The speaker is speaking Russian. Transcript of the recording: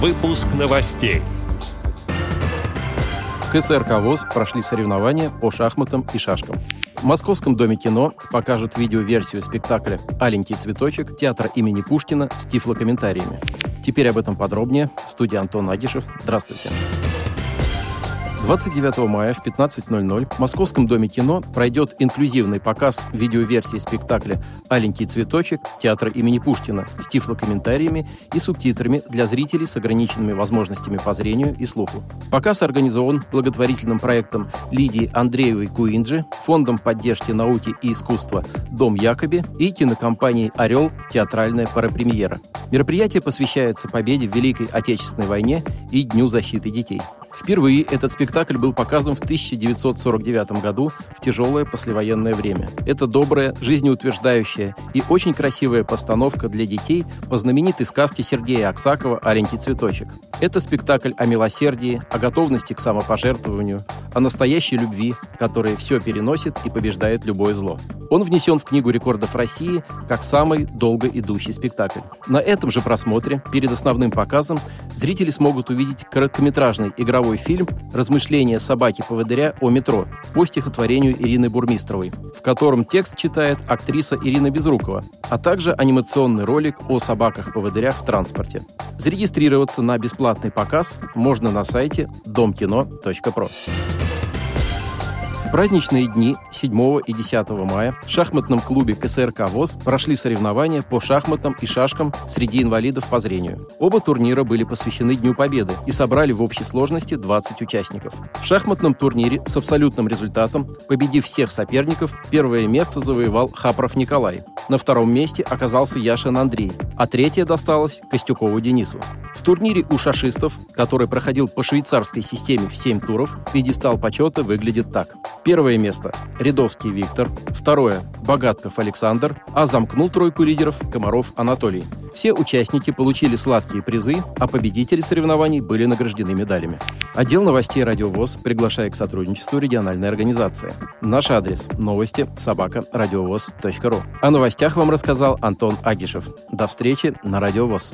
Выпуск новостей. В КСРК ВОЗ прошли соревнования по шахматам и шашкам. В Московском доме кино покажут видеоверсию спектакля «Аленький цветочек» театра имени Пушкина с тифлокомментариями. Теперь об этом подробнее. В студии Антон Агишев. Здравствуйте. 29 мая в 15.00 в Московском доме кино пройдет инклюзивный показ видеоверсии спектакля «Аленький цветочек» театра имени Пушкина с тифлокомментариями и субтитрами для зрителей с ограниченными возможностями по зрению и слуху. Показ организован благотворительным проектом Лидии Андреевой Куинджи, Фондом поддержки науки и искусства «Дом Якоби» и кинокомпанией «Орел. Театральная парапремьера». Мероприятие посвящается победе в Великой Отечественной войне и Дню защиты детей. Впервые этот спектакль был показан в 1949 году в тяжелое послевоенное время. Это добрая, жизнеутверждающая и очень красивая постановка для детей по знаменитой сказке Сергея Аксакова «Аленький цветочек». Это спектакль о милосердии, о готовности к самопожертвованию, о настоящей любви, которая все переносит и побеждает любое зло. Он внесен в Книгу рекордов России как самый долго идущий спектакль. На этом же просмотре, перед основным показом, зрители смогут увидеть короткометражный игровой фильм «Размышления собаки-поводыря о метро» по стихотворению Ирины Бурмистровой, в котором текст читает актриса Ирина Безрукова, а также анимационный ролик о собаках-поводырях в транспорте. Зарегистрироваться на бесплатный показ можно на сайте домкино.про. В праздничные дни 7 и 10 мая в шахматном клубе КСРК ВОЗ прошли соревнования по шахматам и шашкам среди инвалидов по зрению. Оба турнира были посвящены Дню Победы и собрали в общей сложности 20 участников. В шахматном турнире с абсолютным результатом, победив всех соперников, первое место завоевал Хапров Николай. На втором месте оказался Яшин Андрей, а третье досталось Костюкову Денису. В турнире у шашистов, который проходил по швейцарской системе в 7 туров, пьедестал почета выглядит так. Первое место – Рядовский Виктор. Второе – Богатков Александр. А замкнул тройку лидеров Комаров Анатолий. Все участники получили сладкие призы, а победители соревнований были награждены медалями. Отдел новостей «Радиовоз» приглашает к сотрудничеству региональной организации. Наш адрес – новости собака радиовоз.ру. О новостях вам рассказал Антон Агишев. До встречи на «Радиовоз».